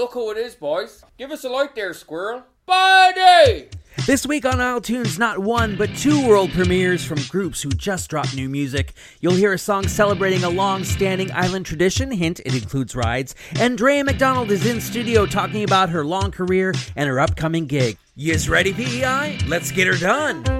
Look who it is, boys. Give us a like there, squirrel. Buddy! This week on Isle Tunes, not one, but two world premieres from groups who just dropped new music. You'll hear a song celebrating a long standing island tradition, hint, it includes rides. And Drea MacDonald is in studio talking about her long career and her upcoming gig. Yes, ready, PEI? Let's get her done.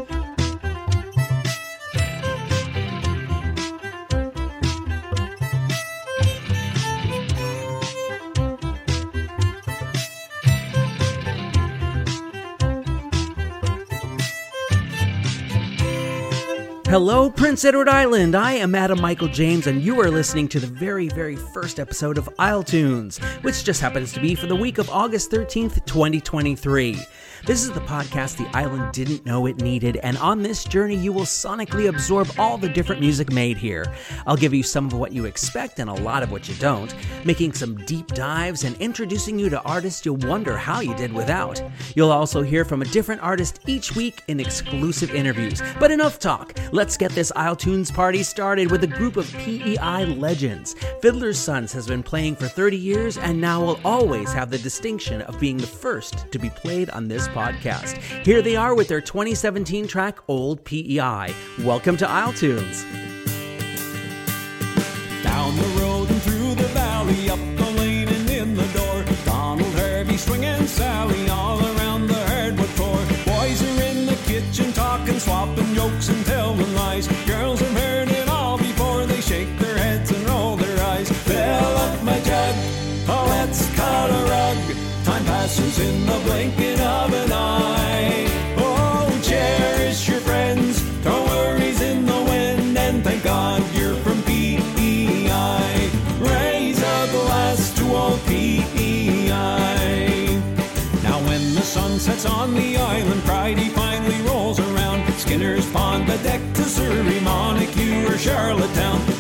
Hello, Prince Edward Island. I am Adam Michael James, and you are listening to the very, very first episode of Isle Tunes, which just happens to be for the week of August 13th, 2023. This is the podcast the island didn't know it needed, and on this journey, you will sonically absorb all the different music made here. I'll give you some of what you expect and a lot of what you don't, making some deep dives and introducing you to artists you'll wonder how you did without. You'll also hear from a different artist each week in exclusive interviews. But enough talk. Let's get this Isle Tunes party started with a group of PEI legends. Fiddler's Sons has been playing for 30 years and now will always have the distinction of being the first to be played on this podcast. Here they are with their 2017 track Old PEI. Welcome to Isle Tunes. Down the road and through the valley, up the lane and in the door. Donald Harvey swinging Sally all around swapping jokes and telling lies. Girls have heard it all before they shake their heads and roll their eyes. Fill up my jug, oh let's cut a rug. Time passes in the blinking of an eye. Oh, cherish your friends, throw worries in the wind, and thank God you're from PEI. Raise a glass to old PEI. Now when the sun sets on the island, Friday. The deck to Souris, Montague or Charlottetown.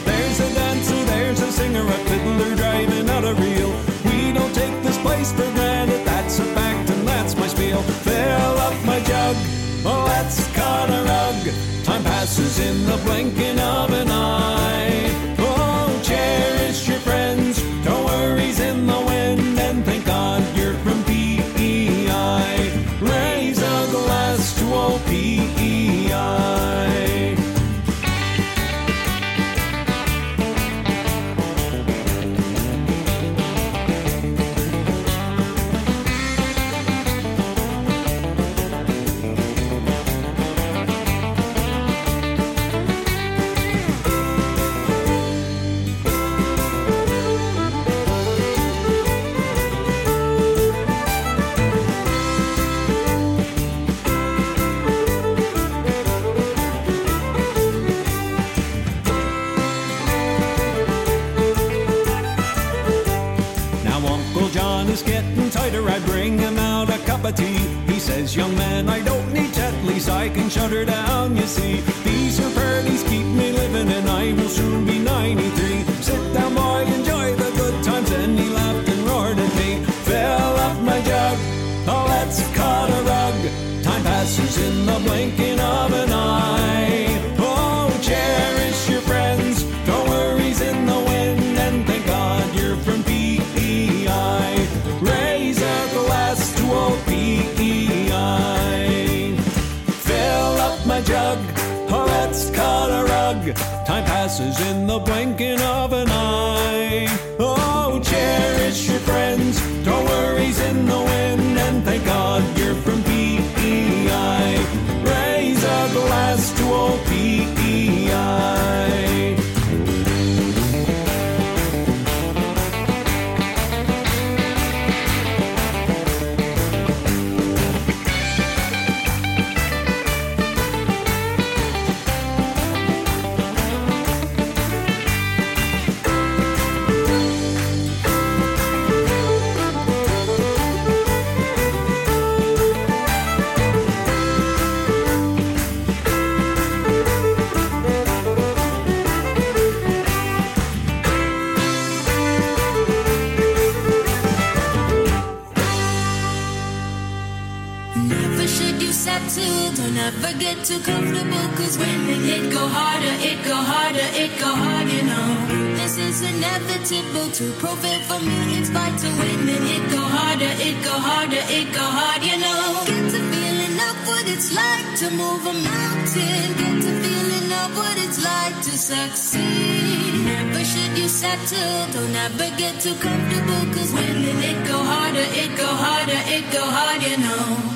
Inevitable to prevent from you, it's vital When it go harder it go harder, it go hard, you know. Get to feeling of what it's like to move a mountain. Get to feeling of what it's like to succeed. Never should you settle, don't ever get too comfortable. Cause when it go harder, it go harder, it go hard, you know.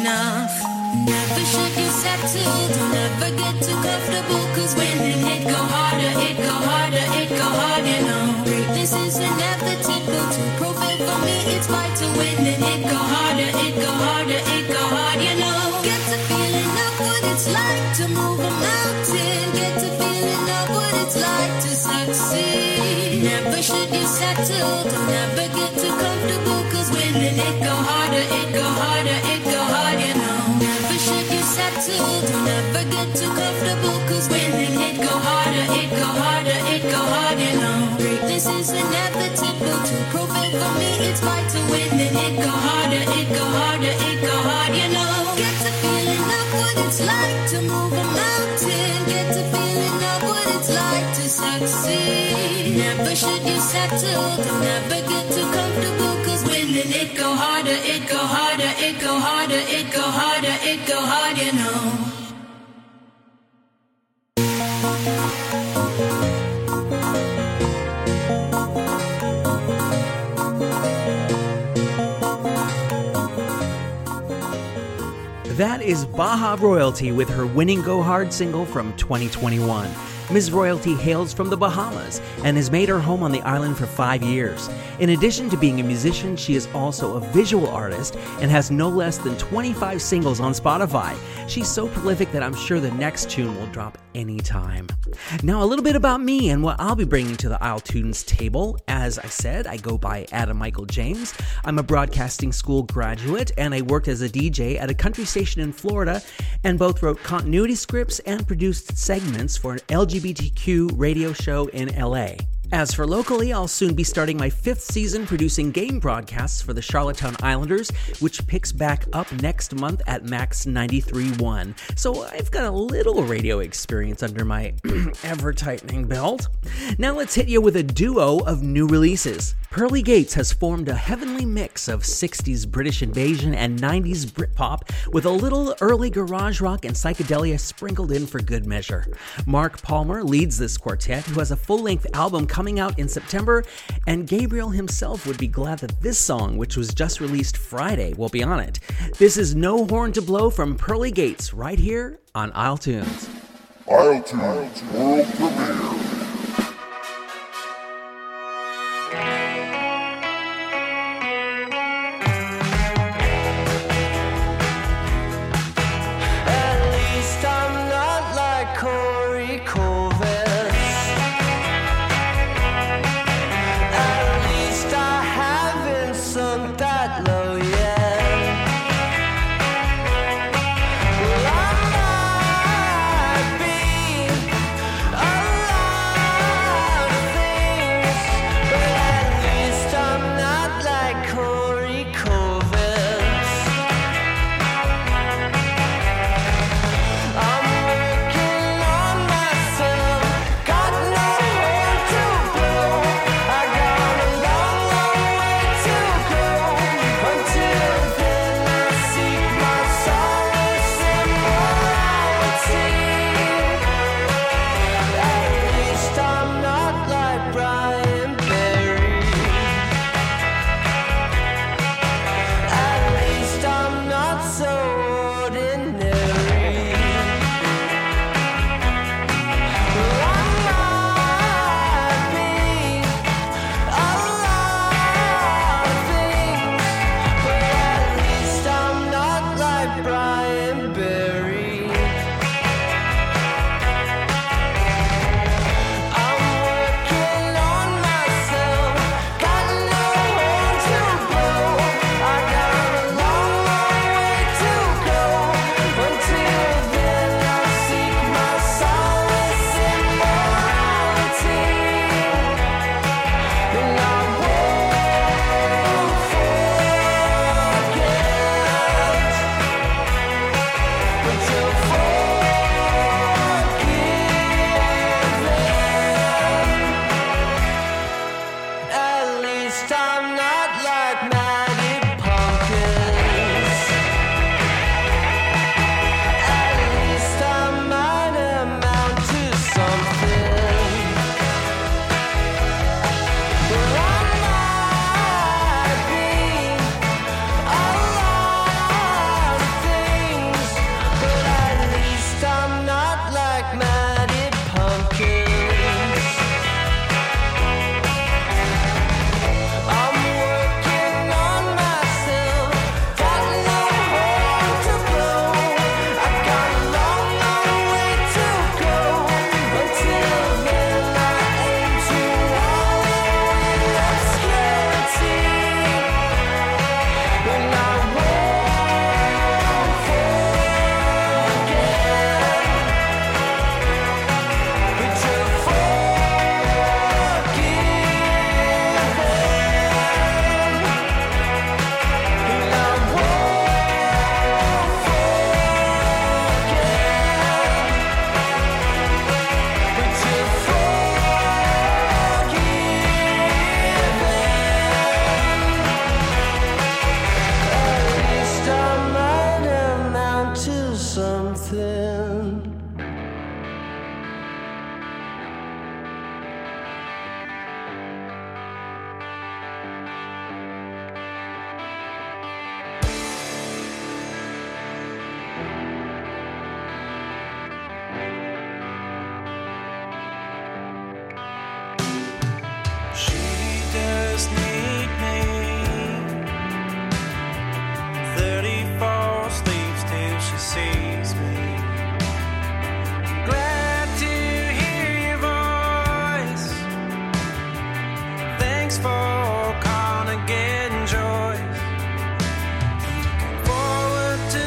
Enough. Never should you settle, don't ever get too comfortable. Cause when it hit go harder, it go harder, it go hard, you know. Greatness is inevitable to prove it go harder, it go harder, it go harder, it go harder, it go harder, it go harder, it go hard, you know. That is Baja Royalty with her winning Go Hard single from 2021. Ms. Royalty hails from the Bahamas and has made her home on the island for five years. In addition to being a musician, she is also a visual artist and has no less than 25 singles on Spotify. She's so prolific that I'm sure the next tune will drop anytime. Now, a little bit about me and what I'll be bringing to the Isle Tunes table. As I said, I go by Adam Michael James. I'm a broadcasting school graduate and I worked as a DJ at a country station in Florida and both wrote continuity scripts and produced segments for an LGBTQ radio show in LA. As for locally, I'll soon be starting my fifth season producing game broadcasts for the Charlottetown Islanders, which picks back up next month at Max 93.1. So I've got a little radio experience under my ever tightening belt. Now let's hit you with a duo of new releases. Pearly Gates has formed a heavenly mix of 60s British invasion and 90s Britpop with a little early garage rock and psychedelia sprinkled in for good measure. Mark Palmer leads this quartet, who has a full length album coming out in September, and Gabriel himself would be glad that this song, which was just released Friday, will be on it. This is No Horn to Blow from Pearly Gates right here on Isle Tunes. Isle Tunes World Premiere.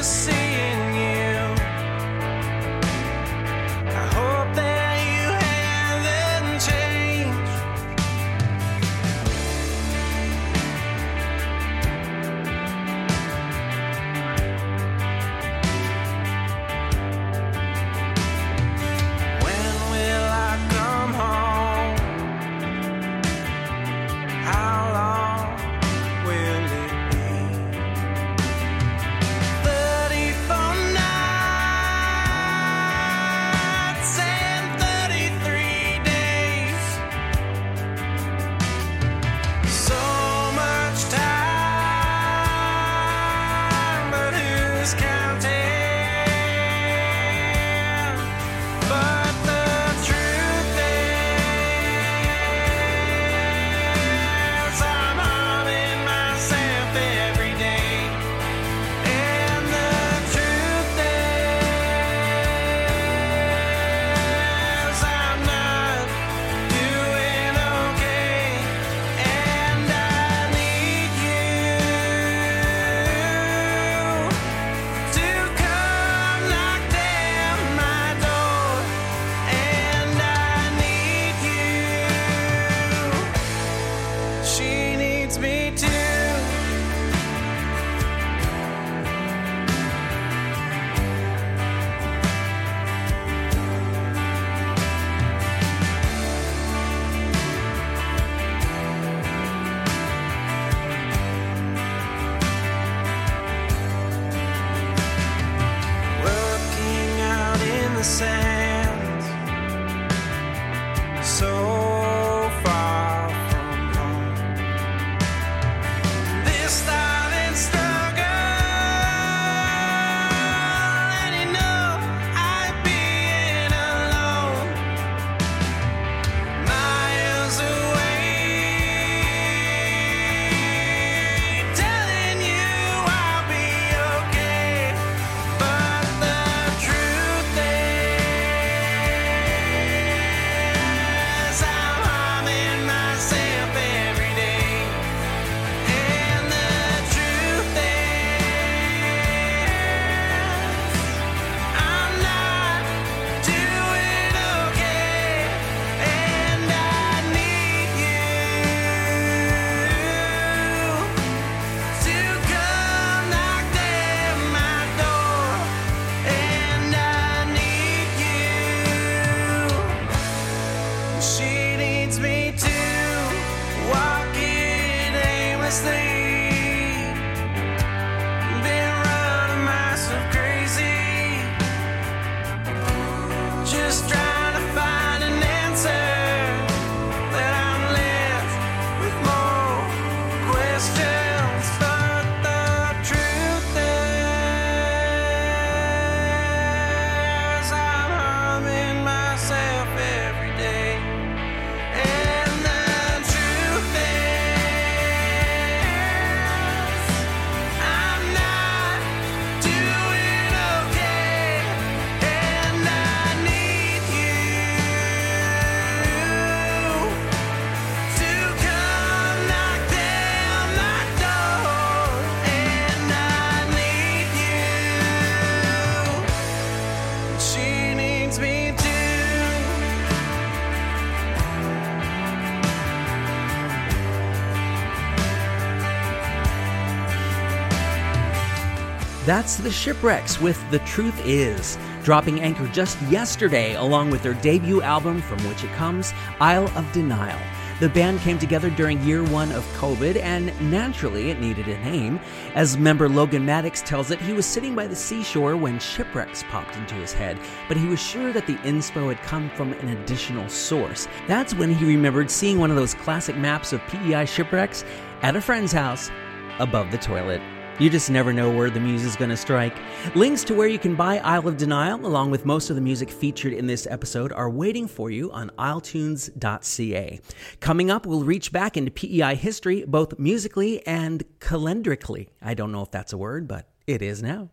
Seeing That's the Shipwrecks with The Truth Is, dropping anchor just yesterday along with their debut album from which it comes, Isle of Denial. The band came together during year one of COVID, and naturally it needed a name. As member Logan Maddox tells it, he was sitting by the seashore when Shipwrecks popped into his head, but he was sure that the inspo had come from an additional source. That's when he remembered seeing one of those classic maps of PEI shipwrecks at a friend's house above the toilet. You just never know where the muse is going to strike. Links to where you can buy Isle of Denial, along with most of the music featured in this episode, are waiting for you on isletunes.ca. Coming up, we'll reach back into PEI history, both musically and calendrically. I don't know if that's a word, but it is now.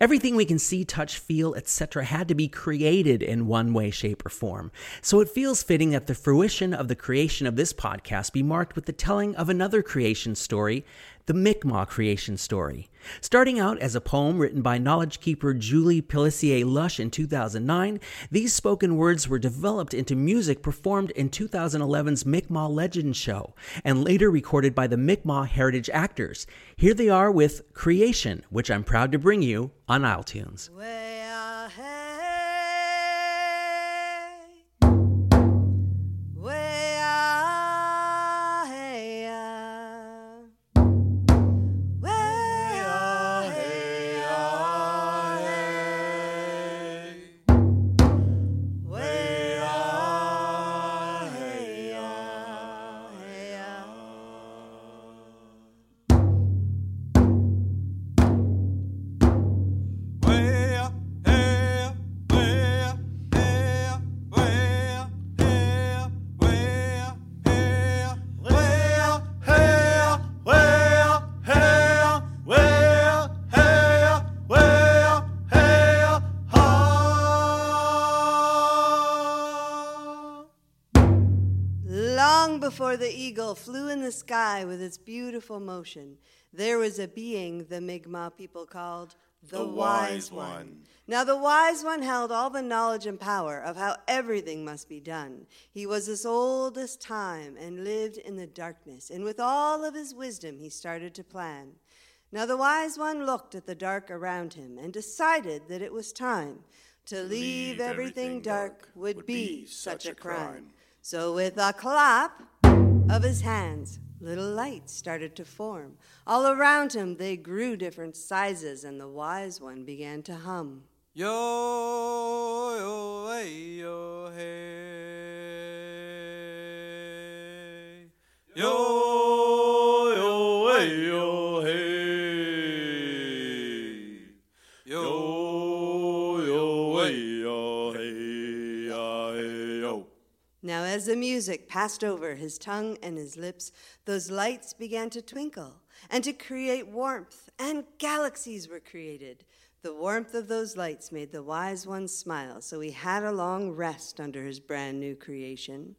Everything we can see, touch, feel, etc., had to be created in one way, shape, or form. So it feels fitting that the fruition of the creation of this podcast be marked with the telling of another creation story, the Mi'kmaq creation story. Starting out as a poem written by knowledge keeper Julie Pellissier Lush in 2009, these spoken words were developed into music performed in 2011's Mi'kmaq Legend Show and later recorded by the Mi'kmaq Heritage Actors. Here they are with Creation, which I'm proud to bring you on Isle Tunes. The eagle flew in the sky with its beautiful motion, there was a being the Mi'kmaq people called the, Wise One. Now, the Wise One held all the knowledge and power of how everything must be done. He was as old as time and lived in the darkness, and with all of his wisdom, he started to plan. Now, the Wise One looked at the dark around him and decided that it was time to leave, everything, dark would be such a crime. So, with a clap of his hands, little lights started to form. All around him, they grew different sizes, and the wise one began to hum. Yo, yo, hey, yo, hey. Yo, yo, hey, yo, as the music passed over his tongue and his lips, those lights began to twinkle and to create warmth, and galaxies were created. The warmth of those lights made the wise one smile, so he had a long rest under his brand new creation.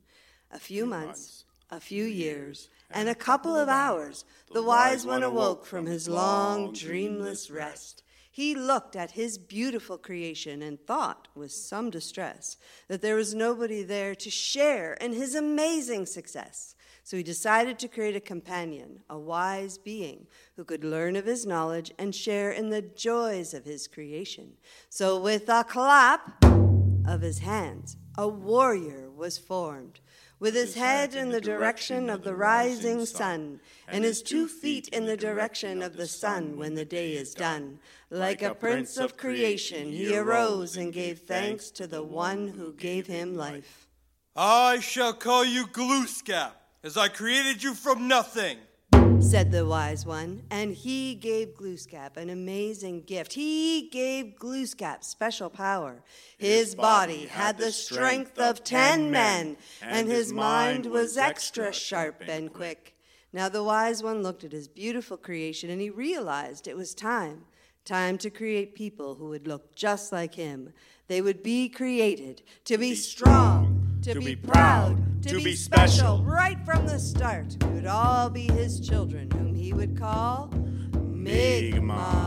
A few months, a few years, and a couple of hours, the wise one awoke from his long, dreamless rest. He looked at his beautiful creation and thought, with some distress, that there was nobody there to share in his amazing success. So he decided to create a companion, a wise being, who could learn of his knowledge and share in the joys of his creation. So, with a clap of his hands, a warrior was formed. With his head in the direction of the rising sun, and his two feet in the direction of the sun when the day is done. Like a prince of creation, he arose and gave thanks to the one who gave him life. I shall call you Glooskap, as I created you from nothing. Said the wise one, and he gave Glooskap an amazing gift. He gave Glooskap special power. His body had the strength of ten men, and his mind was extra sharp and quick. Now the wise one looked at his beautiful creation, and he realized it was time. Time to create people who would look just like him. They would be created to be strong, to be proud, to be special right from the start. We would all be his children, whom he would call Mi'kmaq.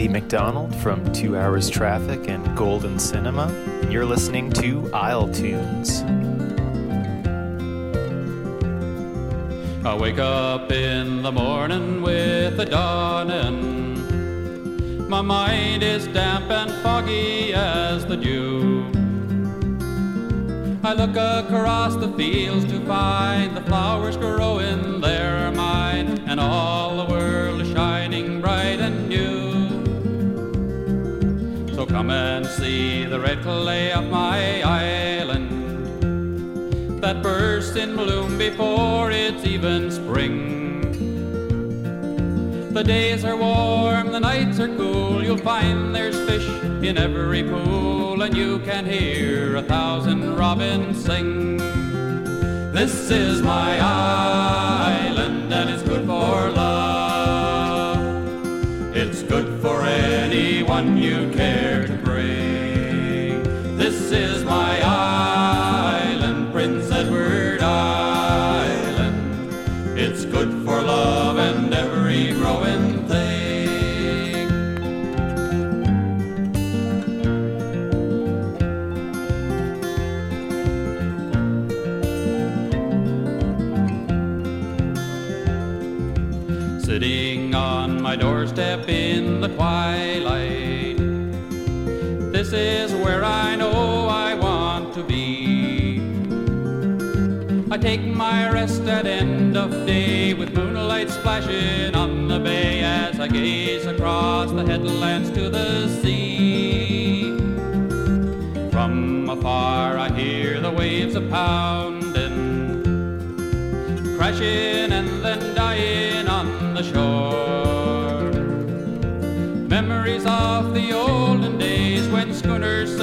Andy McDonald from Two Hours Traffic and Golden Cinema, and you're listening to Isle Tunes. I wake up in the morning with the dawning. My mind is damp and foggy as the dew. I look across the fields to find the flowers growing there are mine, and all the world come and see the red clay of my island that bursts in bloom before it's even spring. The days are warm, the nights are cool. You'll find there's fish in every pool, and you can hear a thousand robins sing. This is my island, and it's good for love. It's good for anyone you care in the twilight. This is where I know I want to be. I take my rest at end of day with moonlight splashing on the bay as I gaze across the headlands to the sea. From afar I hear the waves a pounding, crashing and then dying on the shore.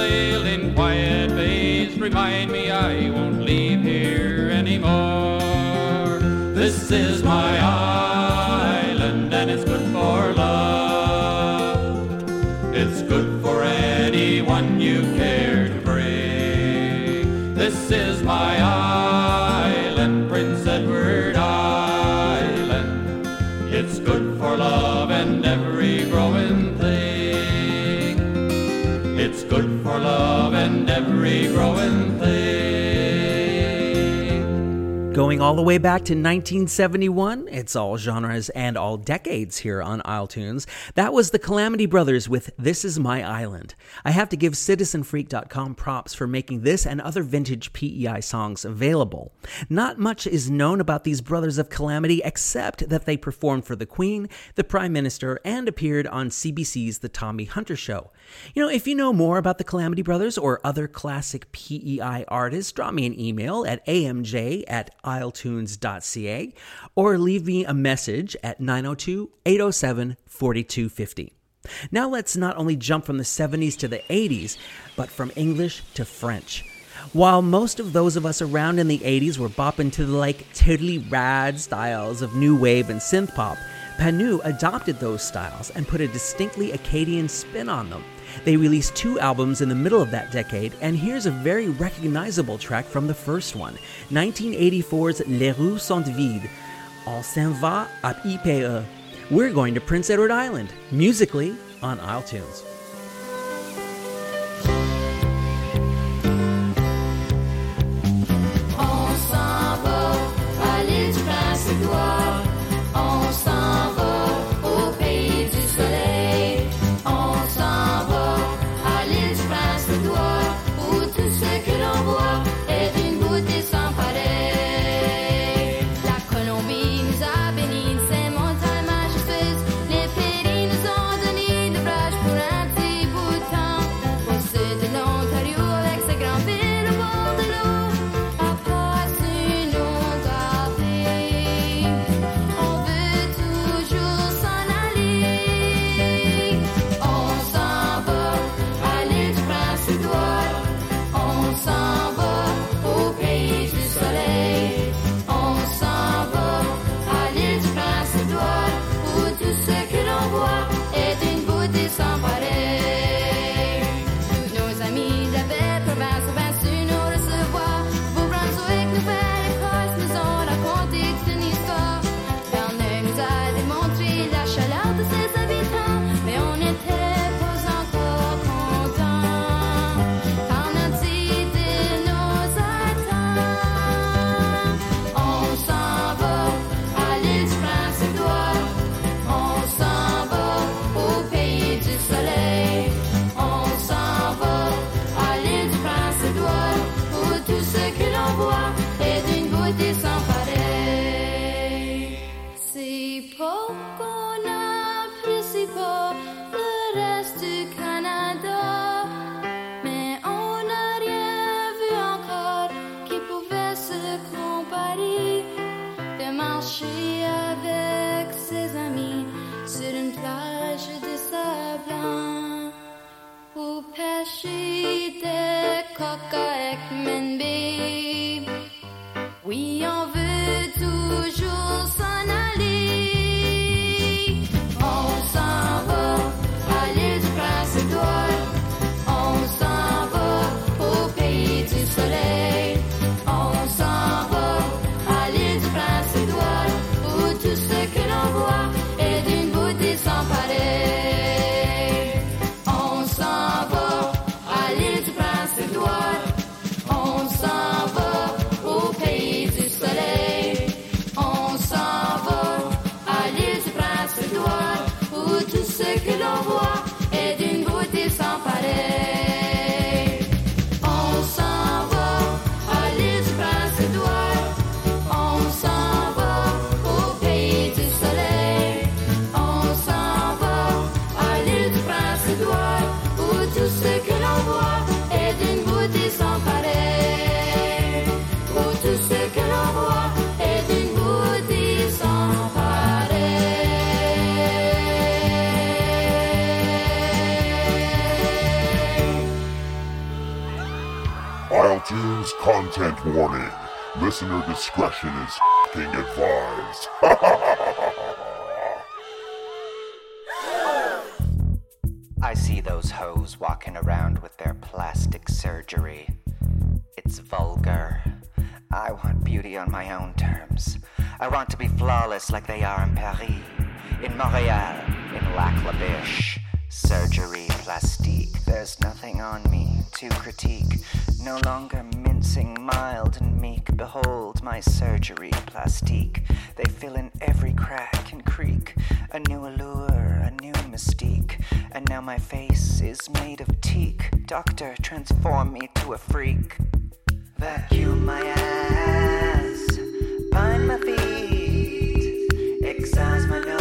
Sailed in quiet bays remind me I won't leave here anymore. This is my island and it's good for love. It's good for anyone you care to bring. This is Going all the way back to 1971, it's all genres and all decades here on Isle Tunes. That was the Calamity Brothers with This Is My Island. I have to give CitizenFreak.com props for making this and other vintage PEI songs available. Not much is known about these Brothers of Calamity except that they performed for the Queen, the Prime Minister, and appeared on CBC's The Tommy Hunter Show. You know, if you know more about the Calamity Brothers or other classic PEI artists, drop me an email at amj at isletunes.ca or leave me a message at 902 807 4250. Now let's not only jump from the 70s to the 80s, but from English to French. While most of those of us around in the 80s were bopping to the like totally rad styles of new wave and synth pop, Panu adopted those styles and put a distinctly Acadian spin on them. They released two albums in the middle of that decade, and here's a very recognizable track from the first one 1984's Les rues sont vides. On s'en va à IPE. We're going to Prince Edward Island, musically on Isle Tunes. Warning. Listener discretion is fing advised. I see those hoes walking around with their plastic surgery. It's vulgar. I want beauty on my own terms. I want to be flawless like they are in Paris, in Montreal, in Lac La Biche. Surgery, plastique, there's nothing on me to critique. No longer mincing, mild and meek. Behold my surgery, plastique. They fill in every crack and creak. A new allure, a new mystique. And now my face is made of teak. Doctor, transform me to a freak. Vacuum my ass, bind my feet, excise my nose,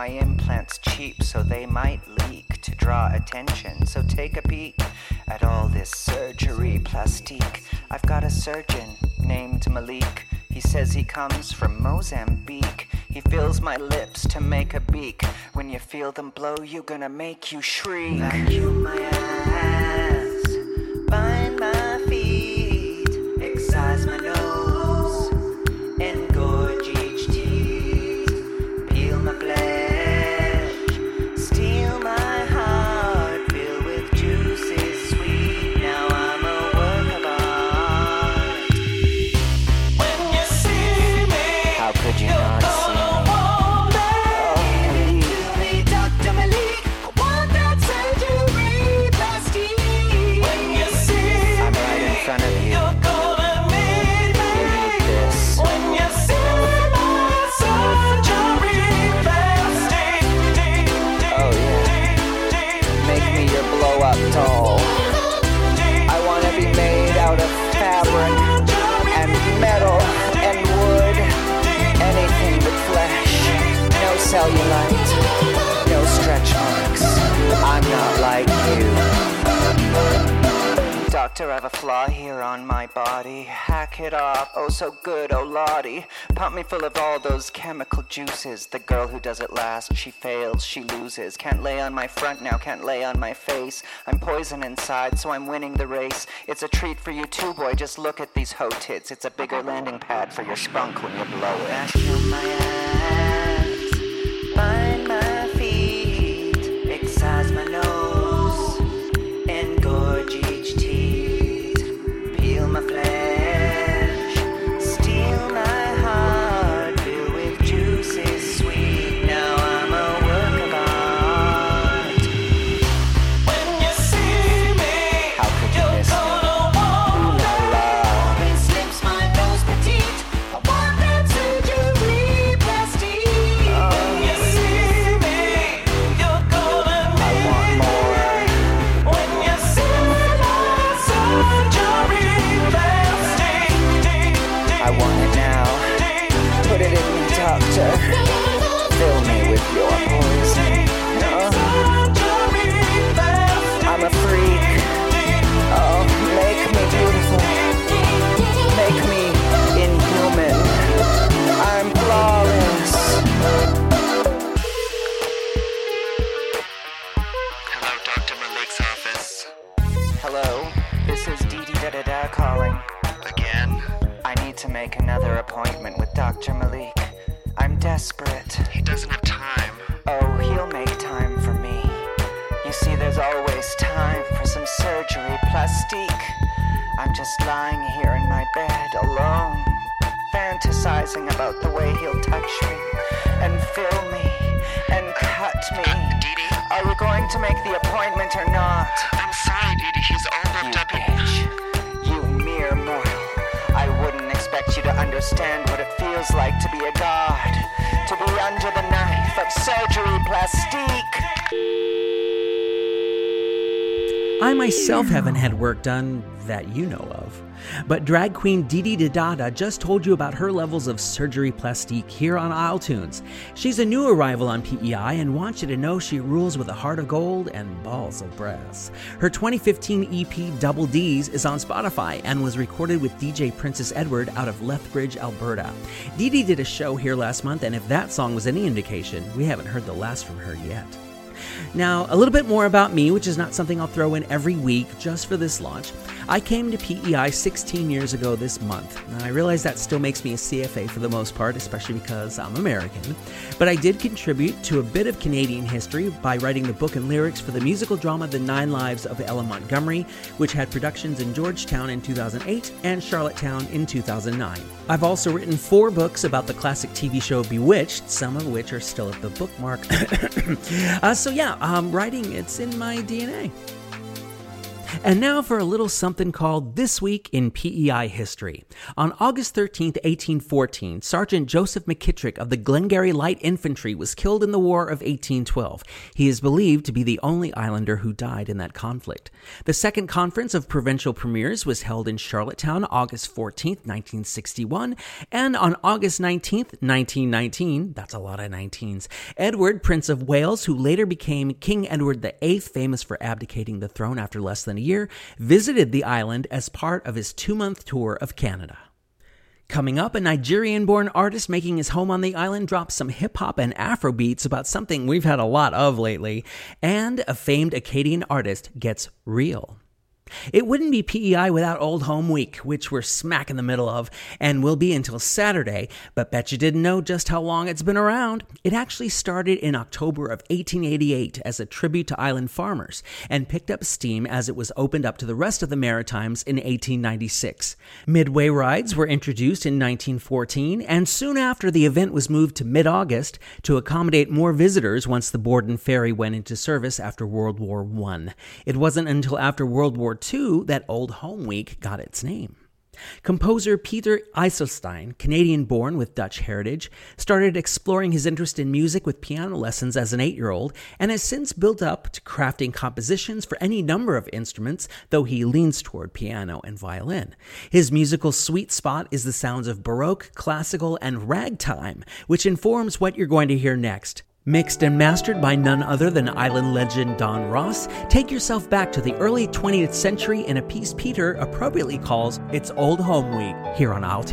My implants cheap, so they might leak to draw attention. So take a peek at all this surgery plastique. I've got a surgeon named Malik. He says he comes from Mozambique. He fills my lips to make a beak. When you feel them blow, you're gonna make you shriek. Vacuum my ass, here on my body. Hack it off, oh so good, oh Lottie. Pump me full of all those chemical juices. The girl who does it last, she fails, she loses. Can't lay on my front now, can't lay on my face. I'm poison inside, so I'm winning the race. It's a treat for you too, boy. Just look at these hoe tits. It's a bigger landing pad for your spunk when you blow it. Vacuum my ass, bind my feet, excise my nose, myself haven't had work done that you know of. But drag queen Didi Dada just told you about her levels of surgery plastique here on Isle Tunes. She's a new arrival on PEI and wants you to know she rules with a heart of gold and balls of brass. Her 2015 EP Double D's is on Spotify and was recorded with DJ Princess Edward out of Lethbridge, Alberta. Didi did a show here last month, and if that song was any indication, we haven't heard the last from her yet. Now, a little bit more about me, which is not something I'll throw in every week just for this launch. I came to PEI 16 years ago this month, and I realize that still makes me a CFA for the most part, especially because I'm American. But I did contribute to a bit of Canadian history by writing the book and lyrics for the musical drama The Nine Lives of Ella Montgomery, which had productions in Georgetown in 2008 and Charlottetown in 2009. I've also written four books about the classic TV show Bewitched, some of which are still at the bookmark. uh, so, yeah, um, writing, it's in my DNA. And now for a little something called This Week in PEI History. On August 13, 1814, Sergeant Joseph McKittrick of the Glengarry Light Infantry was killed in the War of 1812. He is believed to be the only islander who died in that conflict. The Second Conference of Provincial Premiers was held in Charlottetown August 14, 1961, and on August 19, 1919, that's a lot of 19s, Edward, Prince of Wales, who later became King Edward VIII, famous for abdicating the throne after less than a year, visited the island as part of his two month tour of Canada. Coming up, a Nigerian born artist making his home on the island drops some hip hop and Afro beats about something we've had a lot of lately. And a famed Acadian artist gets real. It wouldn't be PEI without Old Home Week, which we're smack in the middle of, and will be until Saturday, but bet you didn't know just how long it's been around. It actually started in October of 1888 as a tribute to island farmers, and picked up steam as it was opened up to the rest of the Maritimes in 1896. Midway rides were introduced in 1914, and soon after the event was moved to mid August to accommodate more visitors once the Borden Ferry went into service after World War I. It wasn't until after World War II that Old Home Week got its name. Composer Peter Eiselstein, Canadian born with Dutch heritage, started exploring his interest in music with piano lessons as an eight year old and has since built up to crafting compositions for any number of instruments, though he leans toward piano and violin. His musical sweet spot is the sounds of Baroque, classical, and ragtime, which informs what you're going to hear next. Mixed and mastered by none other than island legend Don Ross, take yourself back to the early 20th century in a piece Peter appropriately calls It's Old Home Week here on Isle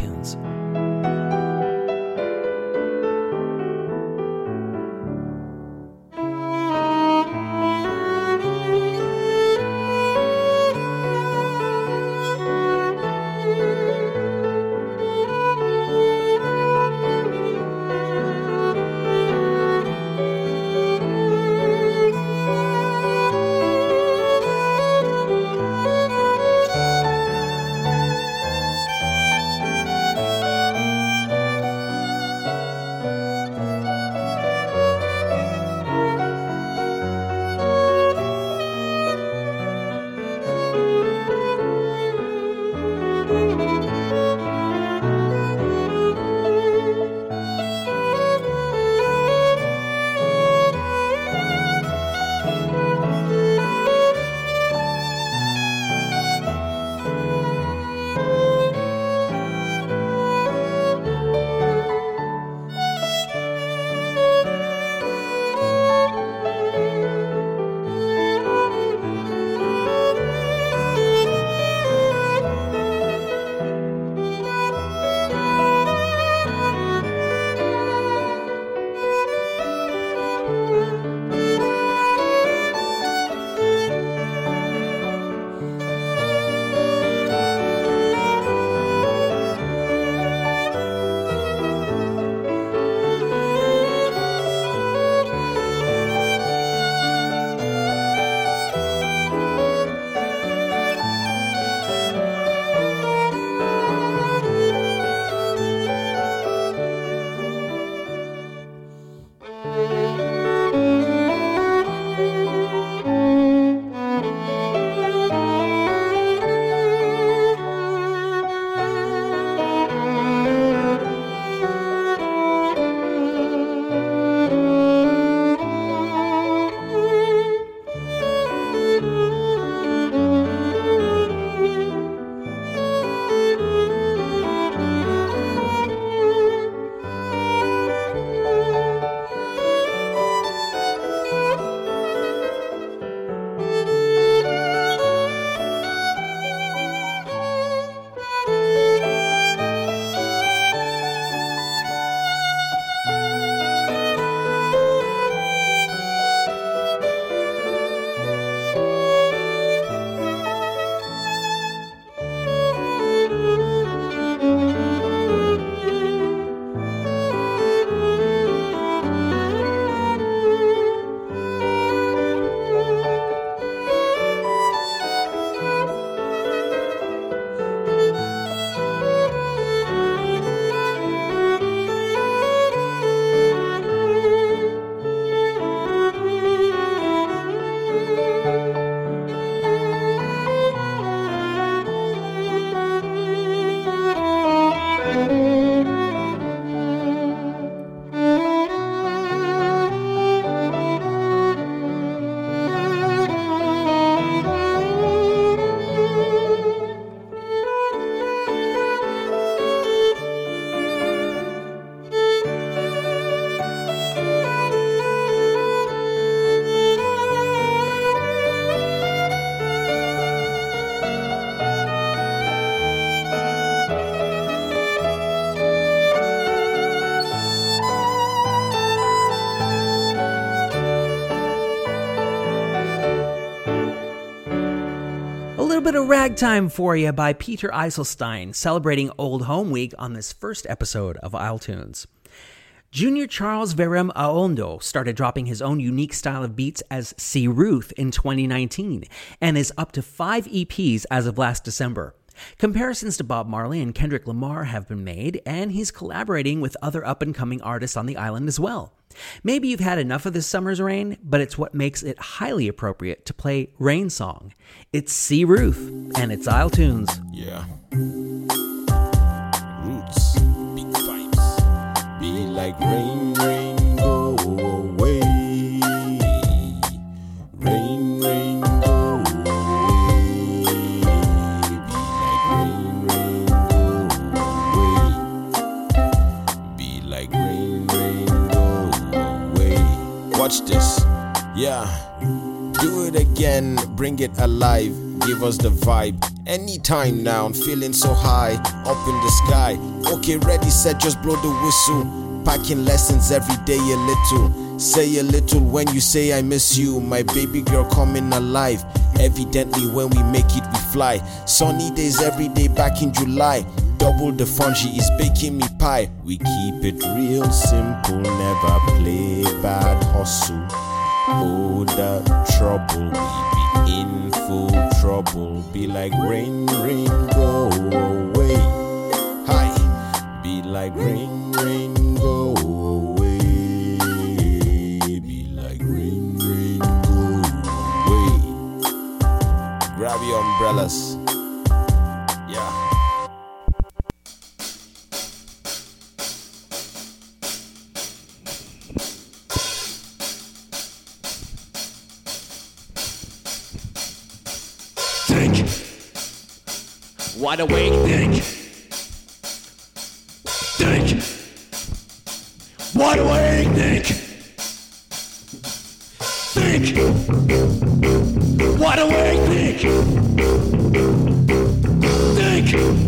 bit of ragtime for you by Peter Eiselstein, celebrating Old Home Week on this first episode of Isle Tunes. Junior Charles Verem Aondo started dropping his own unique style of beats as C. Ruth in 2019 and is up to five EPs as of last December. Comparisons to Bob Marley and Kendrick Lamar have been made, and he's collaborating with other up and coming artists on the island as well. Maybe you've had enough of this summer's rain, but it's what makes it highly appropriate to play Rain Song. It's Sea Ruth, and it's Isle Tunes. Yeah. Roots, big vibes. Be like rain, Yeah. Do it again, bring it alive. Give us the vibe. Anytime now, I'm feeling so high, up in the sky. Okay, ready, set, just blow the whistle. Packing lessons every day a little. Say a little when you say I miss you. My baby girl coming alive. Evidently, when we make it, we fly. Sunny days every day back in July. Double the fun, she is baking me pie. We keep it real simple, never play bad hustle. Oh, the trouble, we be in full trouble. Be like rain, rain, go away. Hi, be like rain, rain, umbrellas. Yeah. Think. Wide awake, think. Think. Wide awake, think. Think. Think. Think.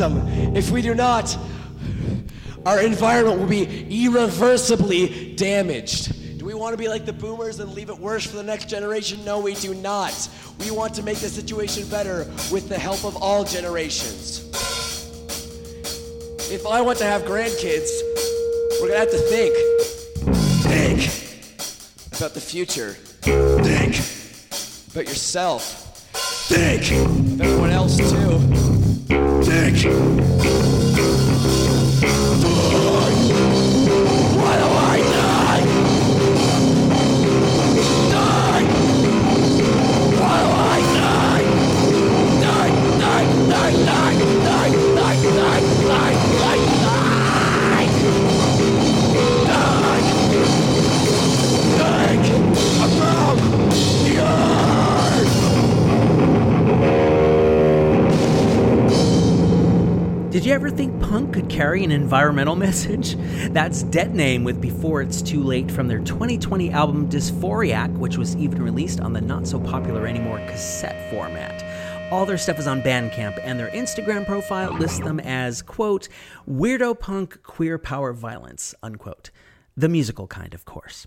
If we do not, our environment will be irreversibly damaged. Do we want to be like the boomers and leave it worse for the next generation? No, we do not. We want to make the situation better with the help of all generations. If I want to have grandkids, we're gonna have to think. Think about the future. Think about yourself. Think of everyone else too sick. Did you ever think punk could carry an environmental message? That's Dead Name with Before It's Too Late from their 2020 album Dysphoriac, which was even released on the not so popular anymore cassette format. All their stuff is on Bandcamp, and their Instagram profile lists them as, quote, weirdo punk queer power violence, unquote. The musical kind, of course.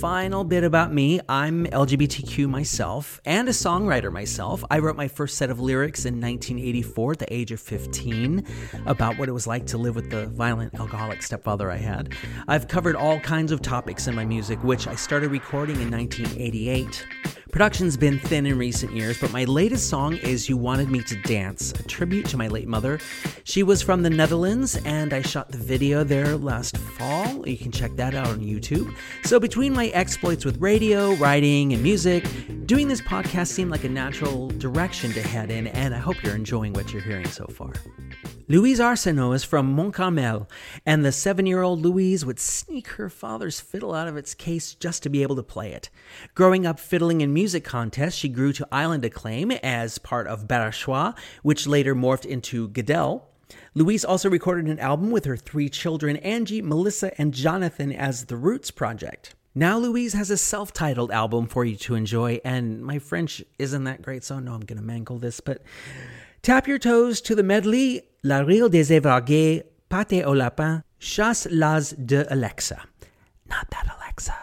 Final bit about me I'm LGBTQ myself and a songwriter myself. I wrote my first set of lyrics in 1984 at the age of 15 about what it was like to live with the violent alcoholic stepfather I had. I've covered all kinds of topics in my music, which I started recording in 1988. Production's been thin in recent years, but my latest song is You Wanted Me to Dance, a tribute to my late mother. She was from the Netherlands, and I shot the video there last fall. You can check that out on YouTube. So, between my exploits with radio, writing, and music, doing this podcast seemed like a natural direction to head in, and I hope you're enjoying what you're hearing so far. Louise Arsenault is from Mont-Carmel, and the seven year old Louise would sneak her father's fiddle out of its case just to be able to play it. Growing up fiddling in music contests, she grew to island acclaim as part of Barachois, which later morphed into Gadelle. Louise also recorded an album with her three children, Angie, Melissa, and Jonathan, as the Roots Project. Now Louise has a self-titled album for you to enjoy, and my French isn't that great, so know I'm gonna mangle this, but tap your toes to the medley La Rille des Évargués, Pâté au Lapin, Chasse las de Alexa. Not that Alexa.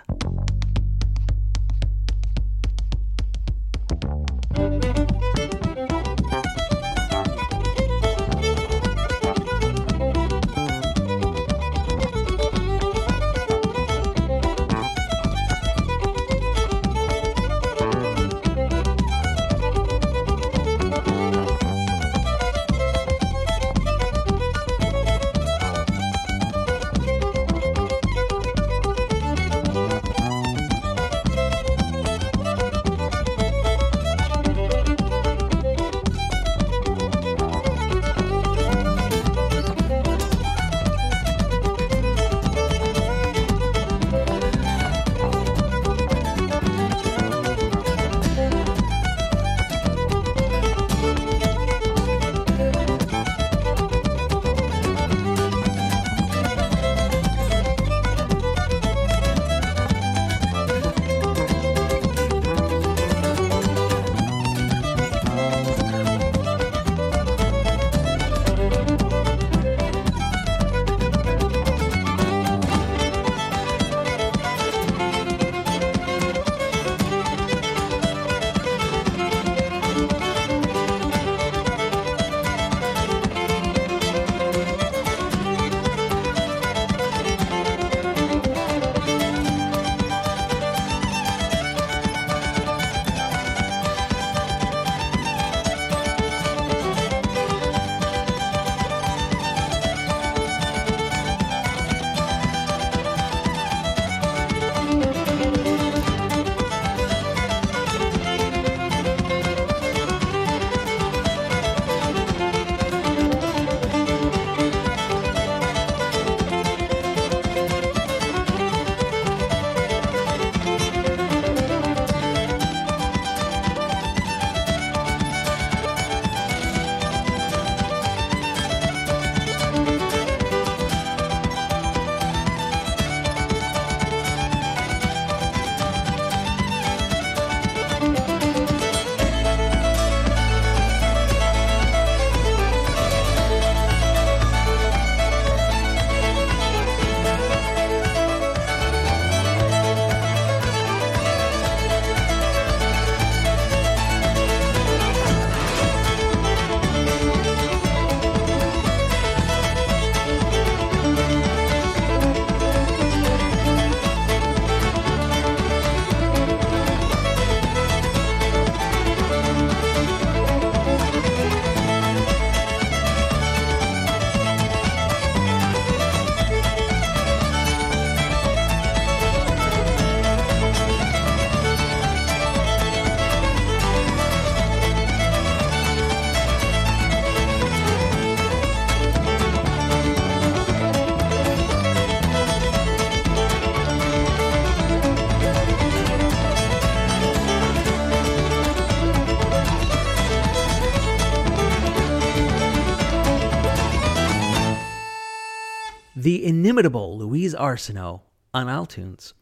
Inimitable Louise Arsenault on Isle Tunes.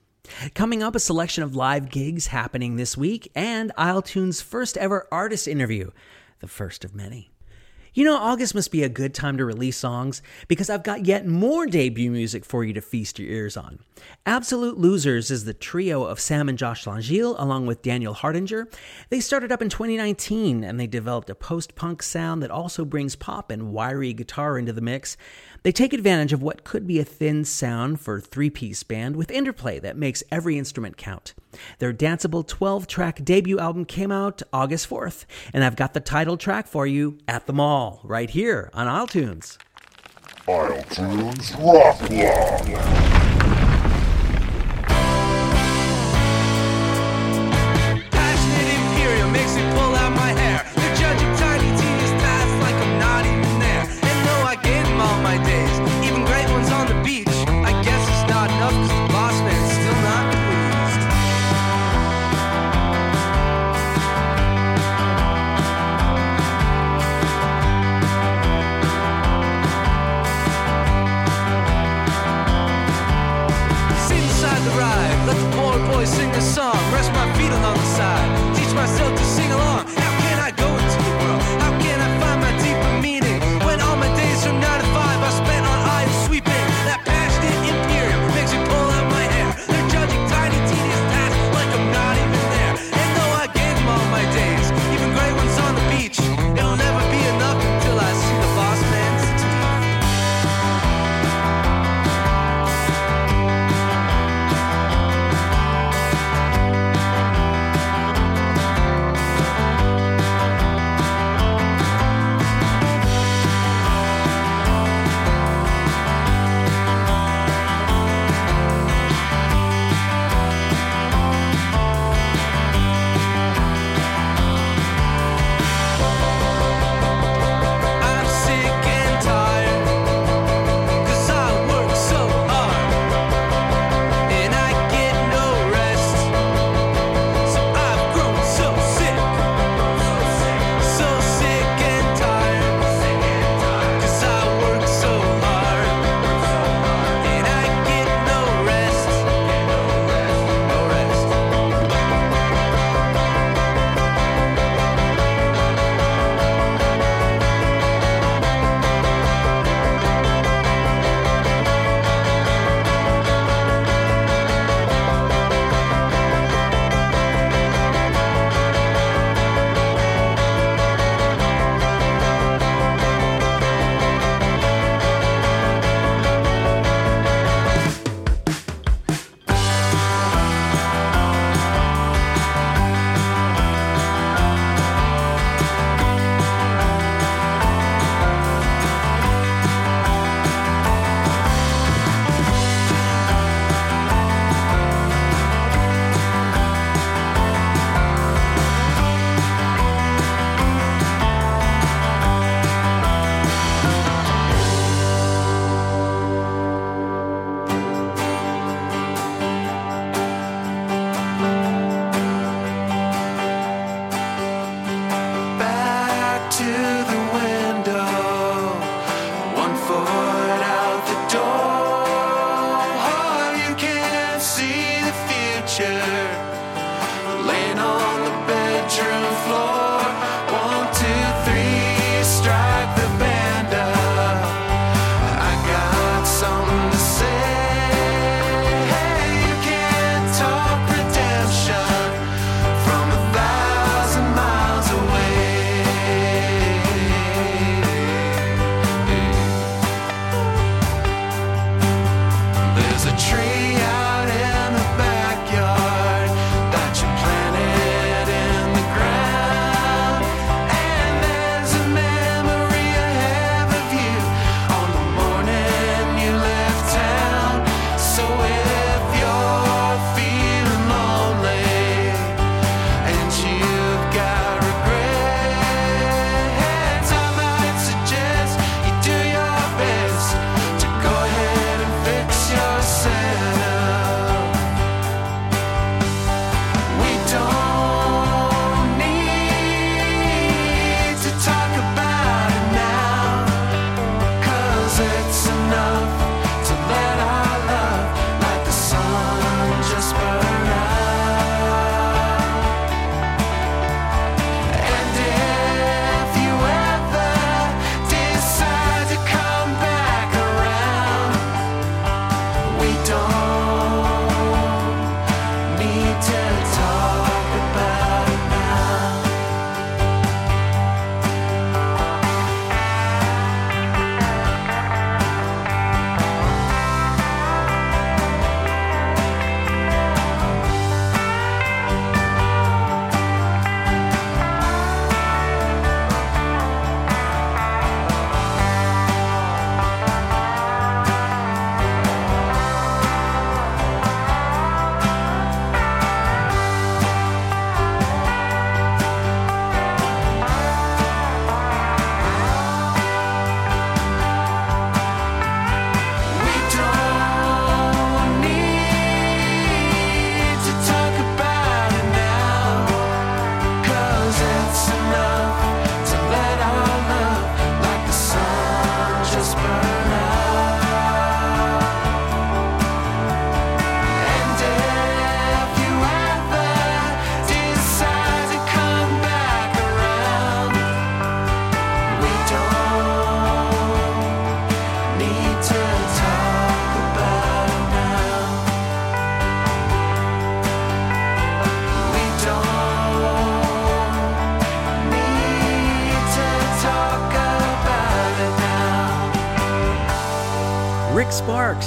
Coming up, a selection of live gigs happening this week and Isle Tunes' first ever artist interview, the first of many. You know, August must be a good time to release songs because I've got yet more debut music for you to feast your ears on. Absolute Losers is the trio of Sam and Josh Langille along with Daniel Hardinger. They started up in 2019 and they developed a post punk sound that also brings pop and wiry guitar into the mix. They take advantage of what could be a thin sound for three piece band with interplay that makes every instrument count. Their danceable 12 track debut album came out August 4th, and I've got the title track for you at the mall right here on Isle Tunes. iTunes Rock Block.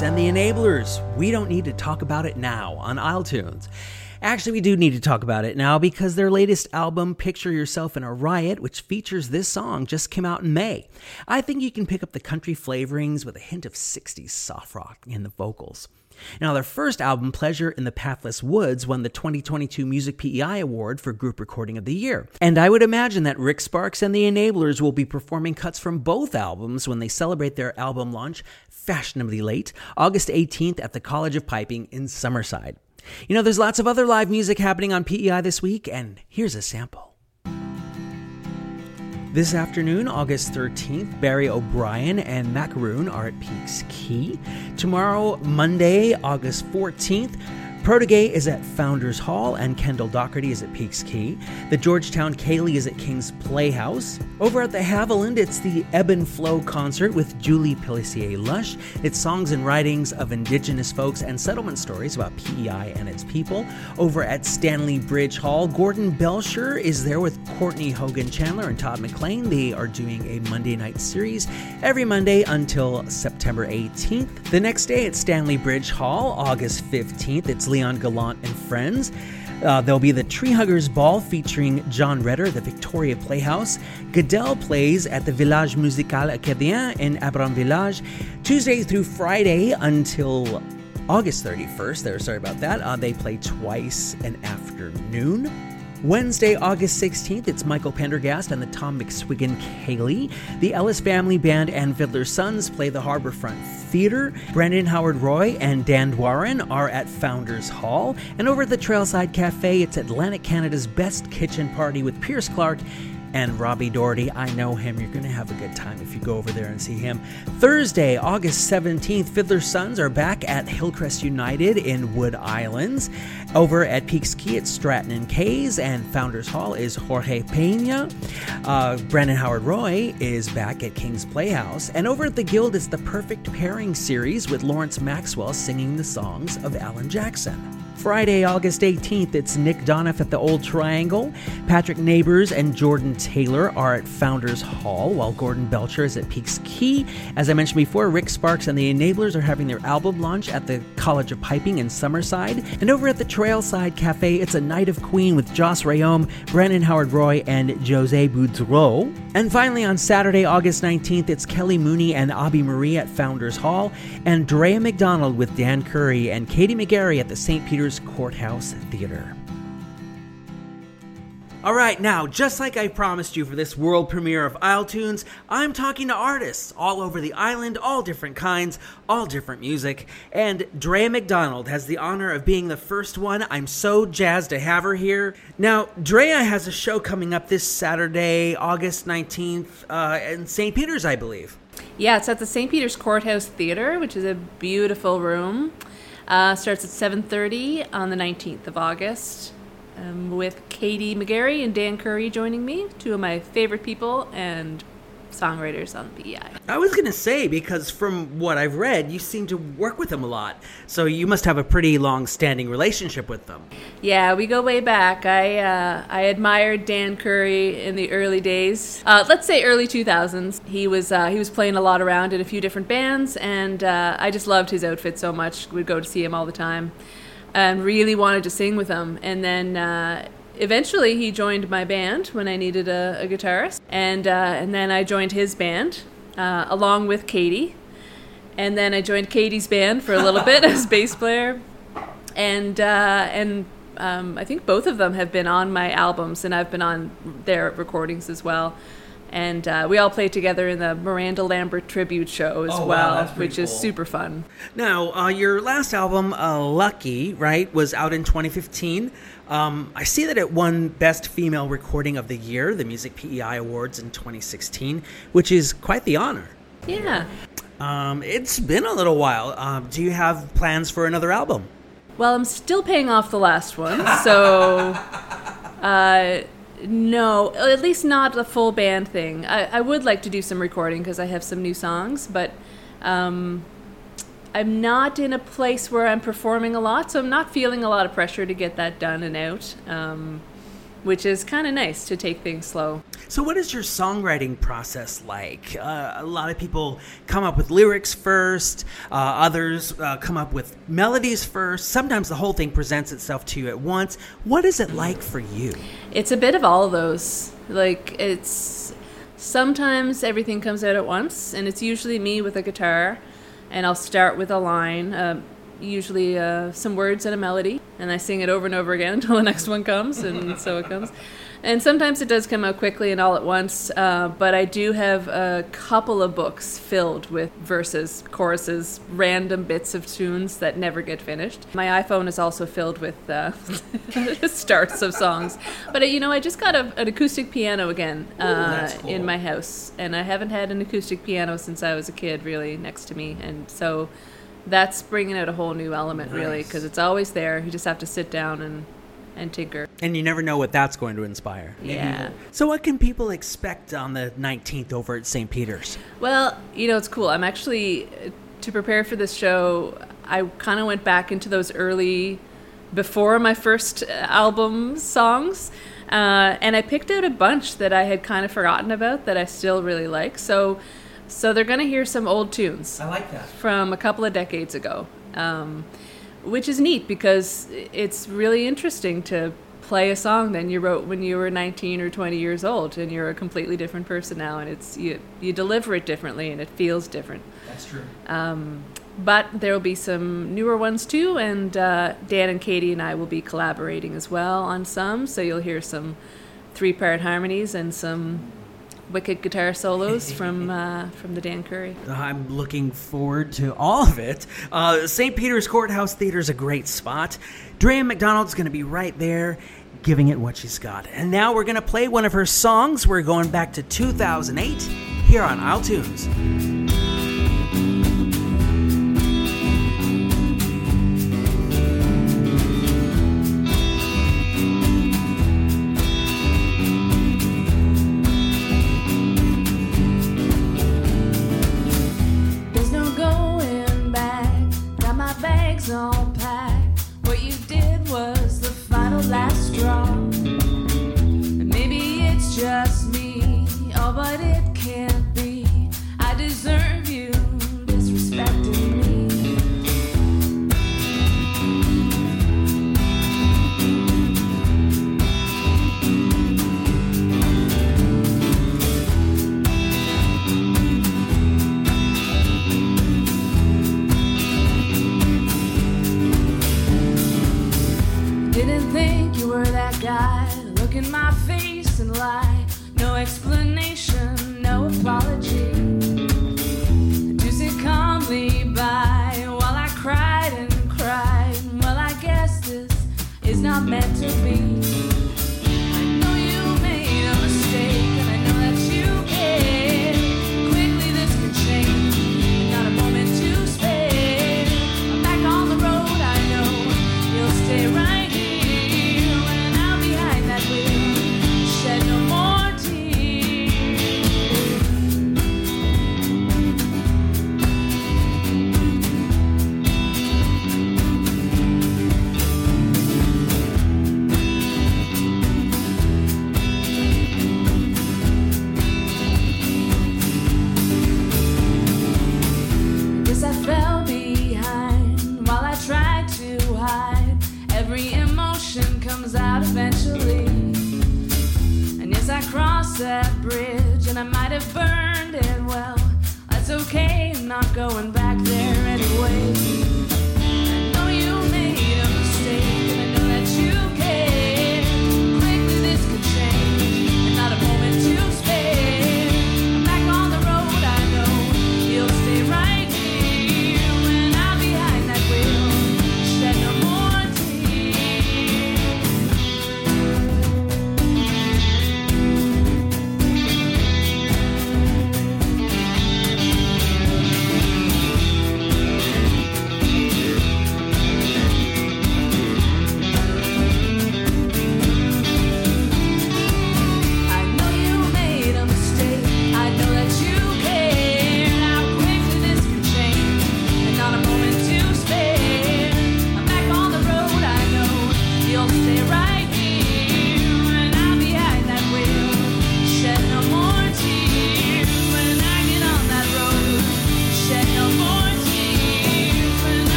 And the Enablers. We don't need to talk about it now on Isle Tunes. Actually, we do need to talk about it now because their latest album, Picture Yourself in a Riot, which features this song, just came out in May. I think you can pick up the country flavorings with a hint of 60s soft rock in the vocals. Now, their first album, Pleasure in the Pathless Woods, won the 2022 Music PEI Award for Group Recording of the Year. And I would imagine that Rick Sparks and the Enablers will be performing cuts from both albums when they celebrate their album launch, fashionably late, August 18th at the College of Piping in Summerside. You know, there's lots of other live music happening on PEI this week, and here's a sample. This afternoon, August 13th, Barry O'Brien and Macaroon are at Peakes Quay. Tomorrow, Monday, August 14th, Protege is at Founders Hall and Kendall Doherty is at Peakes Quay. The Georgetown Ceilidh is at King's Playhouse. Over at the Haviland, it's the Ebb and Flow concert with Julie Pellissier Lush. It's songs and writings of Indigenous folks and settlement stories about PEI and its people. Over at Stanley Bridge Hall, Gordon Belcher is there with Courtney Hogan Chandler and Todd McLean. They are doing a Monday night series every Monday until September 18th. The next day at Stanley Bridge Hall, August 15th, it's Leon Gallant and Friends. Uh, there'll be the Tree Huggers Ball featuring John Redder the Victoria Playhouse. Gadelle plays at the Village Musical Acadien in Abram Village Tuesday through Friday until August 31st. There, sorry about that. Uh, they play twice an afternoon. Wednesday, August 16th, it's Michael Pendergast and the Tom McSwiggan Ceilidh. The Ellis Family Band and Fiddler's Sons play the Harborfront Theater. Brandon Howard Roy and Dan Dwarin are at Founders Hall. And over at the Trailside Cafe, it's Atlantic Canada's best kitchen party with Pierce Clark and Robbie Doherty. I know him. You're going to have a good time if you go over there and see him. Thursday, August 17th, Fiddler's Sons are back at Hillcrest United in Wood Islands. Over at Peakes Quay, it's Stratton and Kays, and Founders Hall is Jorge Pena. Uh, Brandon Howard Roy is back at King's Playhouse. And over at the Guild, it's the Perfect Pairing series with Lawrence Maxwell singing the songs of Alan Jackson. Friday, August 18th, it's Nick Donoff at the Old Triangle. Patrick Neighbors and Jordan Taylor are at Founders Hall, while Gordon Belcher is at Peakes Quay. As I mentioned before, Rick Sparks and the Enablers are having their album launch at the College of Piping in Summerside. And over at the Trailside Cafe, it's a Night of Queen with Joss Rayom, Brandon Howard Roy, and Jose Boudreau. And finally, on Saturday, August 19th, it's Kelly Mooney and Abby Marie at Founders Hall, and Drea MacDonald with Dan Curry and Katie McGarry at the St. Peter's Courthouse Theater. All right, now, just like I promised you for this world premiere of Isle Tunes, I'm talking to artists all over the island, all different kinds, all different music. And Drea MacDonald has the honor of being the first one. I'm so jazzed to have her here. Now, Drea has a show coming up this Saturday, August 19th, uh, in St. Peter's, I believe. Yeah, it's at the St. Peter's Courthouse Theater, which is a beautiful room. Uh, starts at 7.30 on the 19th of August um, with Katie McGarry and Dan Curry joining me, two of my favorite people and songwriters on PEI. I was going to say, because from what I've read, you seem to work with them a lot. So you must have a pretty long standing relationship with them. Yeah, we go way back. I, uh, I admired Dan Curry in the early days. Uh, let's say early 2000s. He was, uh, he was playing a lot around in a few different bands, and uh, I just loved his outfit so much. We'd go to see him all the time and really wanted to sing with him. And then uh, eventually he joined my band when I needed a, a guitarist, and uh, and then I joined his band uh, along with Katie, and then I joined Katie's band for a little bit as bass player, and uh, and. Um, I think both of them have been on my albums, and I've been on their recordings as well. And uh, we all played together in the Miranda Lambert tribute show as Oh, well, that's pretty which is super fun. Now, uh, your last album, uh, Lucky, right, was out in 2015. Um, I see that it won Best Female Recording of the Year, the Music PEI Awards in 2016, which is quite the honor. Yeah. Um, it's been a little while. Um, do you have plans for another album? Well, I'm still paying off the last one, so uh, no, at least not a full band thing. I, I would like to do some recording because I have some new songs, but um, I'm not in a place where I'm performing a lot, so I'm not feeling a lot of pressure to get that done and out. Um, which is kind of nice to take things slow. So, what is your songwriting process like? Uh, a lot of people come up with lyrics first, uh, others uh, come up with melodies first. Sometimes the whole thing presents itself to you at once. What is it like for you? It's a bit of all of those. Like, it's sometimes everything comes out at once, and it's usually me with a guitar, and I'll start with a line, uh, usually uh, some words and a melody, and I sing it over and over again until the next one comes, and so it comes. And sometimes it does come out quickly and all at once, uh, but I do have a couple of books filled with verses, choruses, random bits of tunes that never get finished. My iPhone is also filled with uh, starts of songs. But uh, you know, I just got a, an acoustic piano again uh, that's cool. in my house, and I haven't had an acoustic piano since I was a kid, really, next to me. And so that's bringing out a whole new element, really, because it's always there. You just have to sit down and, and tinker. And you never know what that's going to inspire. Yeah. So, what can people expect on the 19th over at St. Peter's? Well, you know, it's cool. I'm actually, uh, to prepare for this show, I kind of went back into those early, before my first uh, album songs. Uh, and I picked out a bunch that I had kind of forgotten about that I still really like. So, so they're going to hear some old tunes. I like that. From a couple of decades ago, um, which is neat because it's really interesting to play a song that you wrote when you were 19 or 20 years old, and you're a completely different person now, and it's you you deliver it differently, and it feels different. That's true. Um, but there will be some newer ones too, and uh, Dan and Katie and I will be collaborating as well on some. So you'll hear some three-part harmonies and some wicked guitar solos from uh, from the Dan Curry. I'm looking forward to all of it. Uh, St. Peter's Courthouse Theater is a great spot. Drea MacDonald's going to be right there giving it what she's got. And now we're going to play one of her songs. We're going back to 2008 here on Isle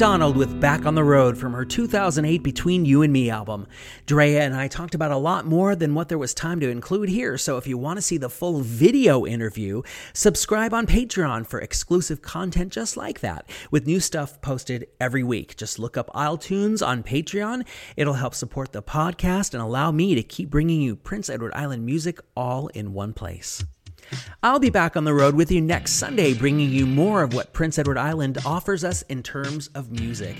MacDonald with Back on the Road from her 2008 Between You and Me album. Drea and I talked about a lot more than what there was time to include here, so if you want to see the full video interview, subscribe on Patreon for exclusive content just like that, with new stuff posted every week. Just look up Isle Tunes on Patreon. It'll help support the podcast and allow me to keep bringing you Prince Edward Island music all in one place. I'll be back on the road with you next Sunday, bringing you more of what Prince Edward Island offers us in terms of music.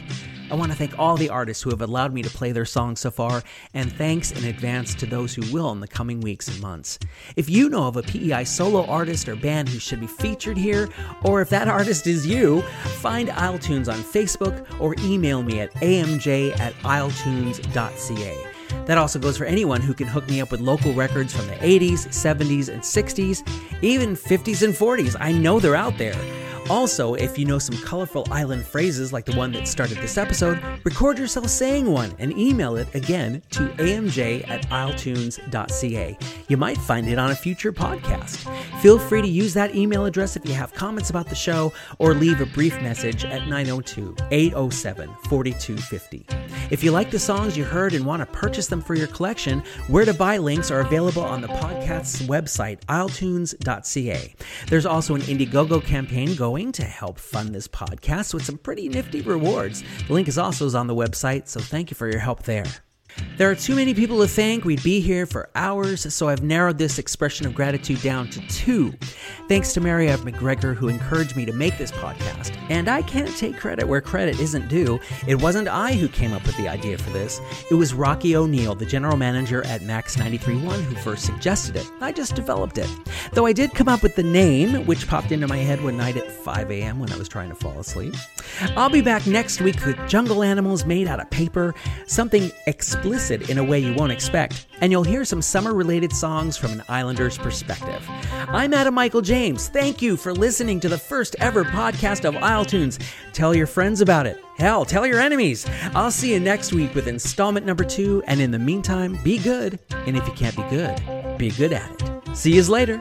I want to thank all the artists who have allowed me to play their songs so far, and thanks in advance to those who will in the coming weeks and months. If you know of a PEI solo artist or band who should be featured here, or if that artist is you, find Isle Tunes on Facebook or email me at amj at isletunes.ca. That also goes for anyone who can hook me up with local records from the 80s, 70s, and 60s, even 50s and 40s. I know they're out there. Also, if you know some colorful island phrases like the one that started this episode, record yourself saying one and email it again to amj at isletunes.ca. You might find it on a future podcast. Feel free to use that email address if you have comments about the show or leave a brief message at 902 807 4250. If you like the songs you heard and want to purchase them for your collection, where to buy links are available on the podcast's website, isletunes.ca. There's also an Indiegogo campaign going to help fund this podcast with some pretty nifty rewards. The link is also on the website, so thank you for your help there. There are too many people to thank. We'd be here for hours, so I've narrowed this expression of gratitude down to two. Thanks to Mary F. McGregor, who encouraged me to make this podcast. And I can't take credit where credit isn't due. It wasn't I who came up with the idea for this. It was Rocky O'Neill, the general manager at Max 93.1, who first suggested it. I just developed it. Though I did come up with the name, which popped into my head one night at 5 a.m. when I was trying to fall asleep. I'll be back next week with jungle animals made out of paper, something explicit in a way you won't expect, and you'll hear some summer related songs from an Islander's perspective. I'm Adam Michael James. Thank you for listening to the first ever podcast of Isle Tunes. Tell your friends about it. Hell, tell your enemies. I'll see you next week with installment number two, and in the meantime, be good. And if you can't be good, be good at it. See yous later.